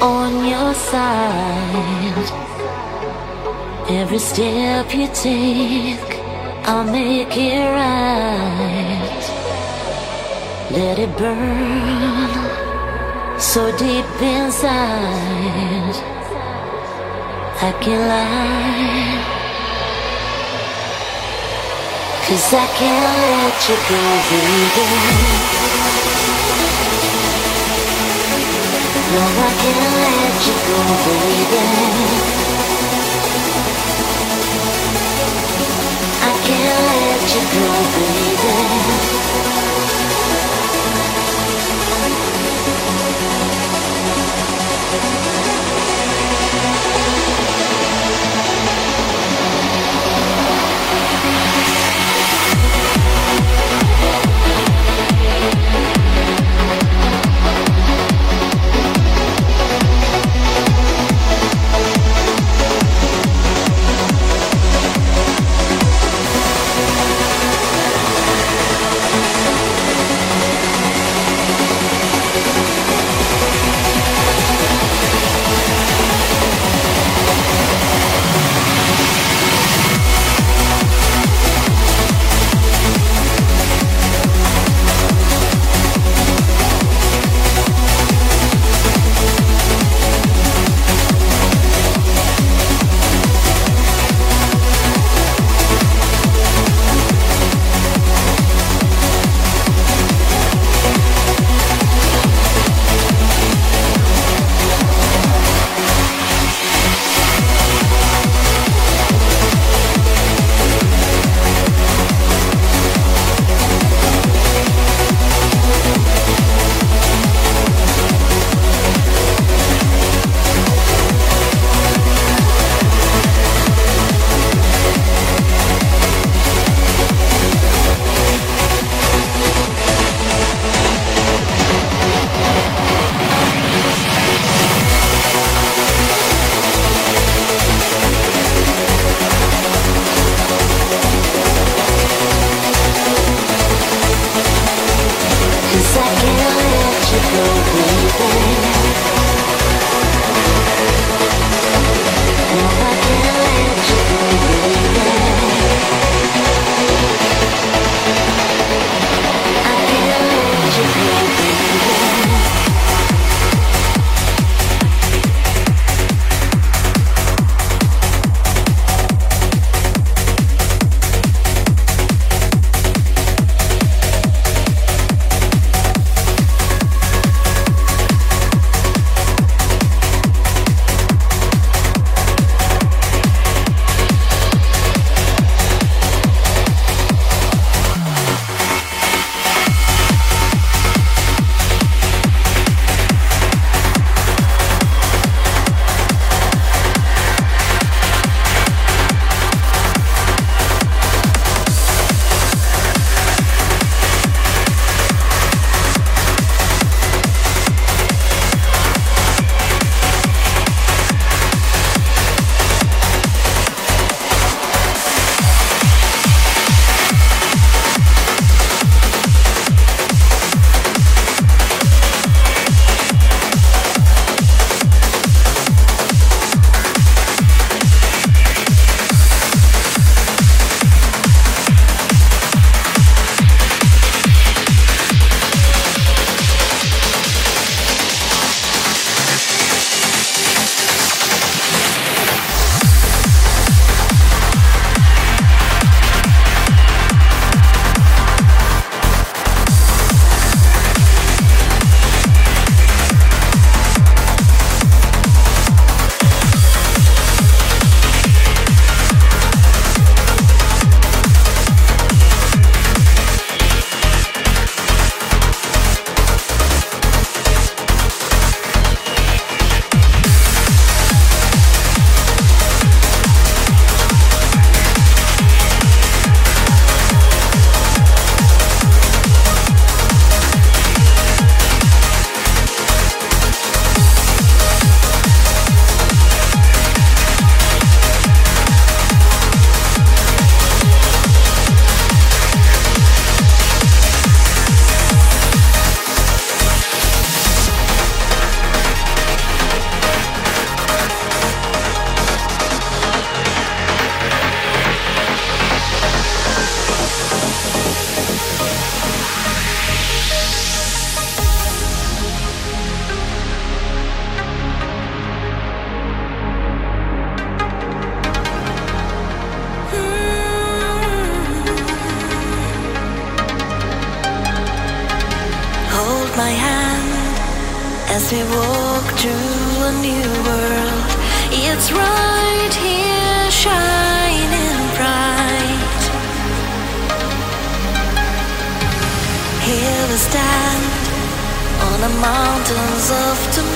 on your side. Every step you take, I'll make it right. Let it burn so deep inside. I can lie. Cause I can't let you go, baby. No, I can't let you go, baby. Mountains of tomorrow,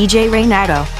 DJ Reynardo.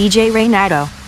DJ Reynaldo.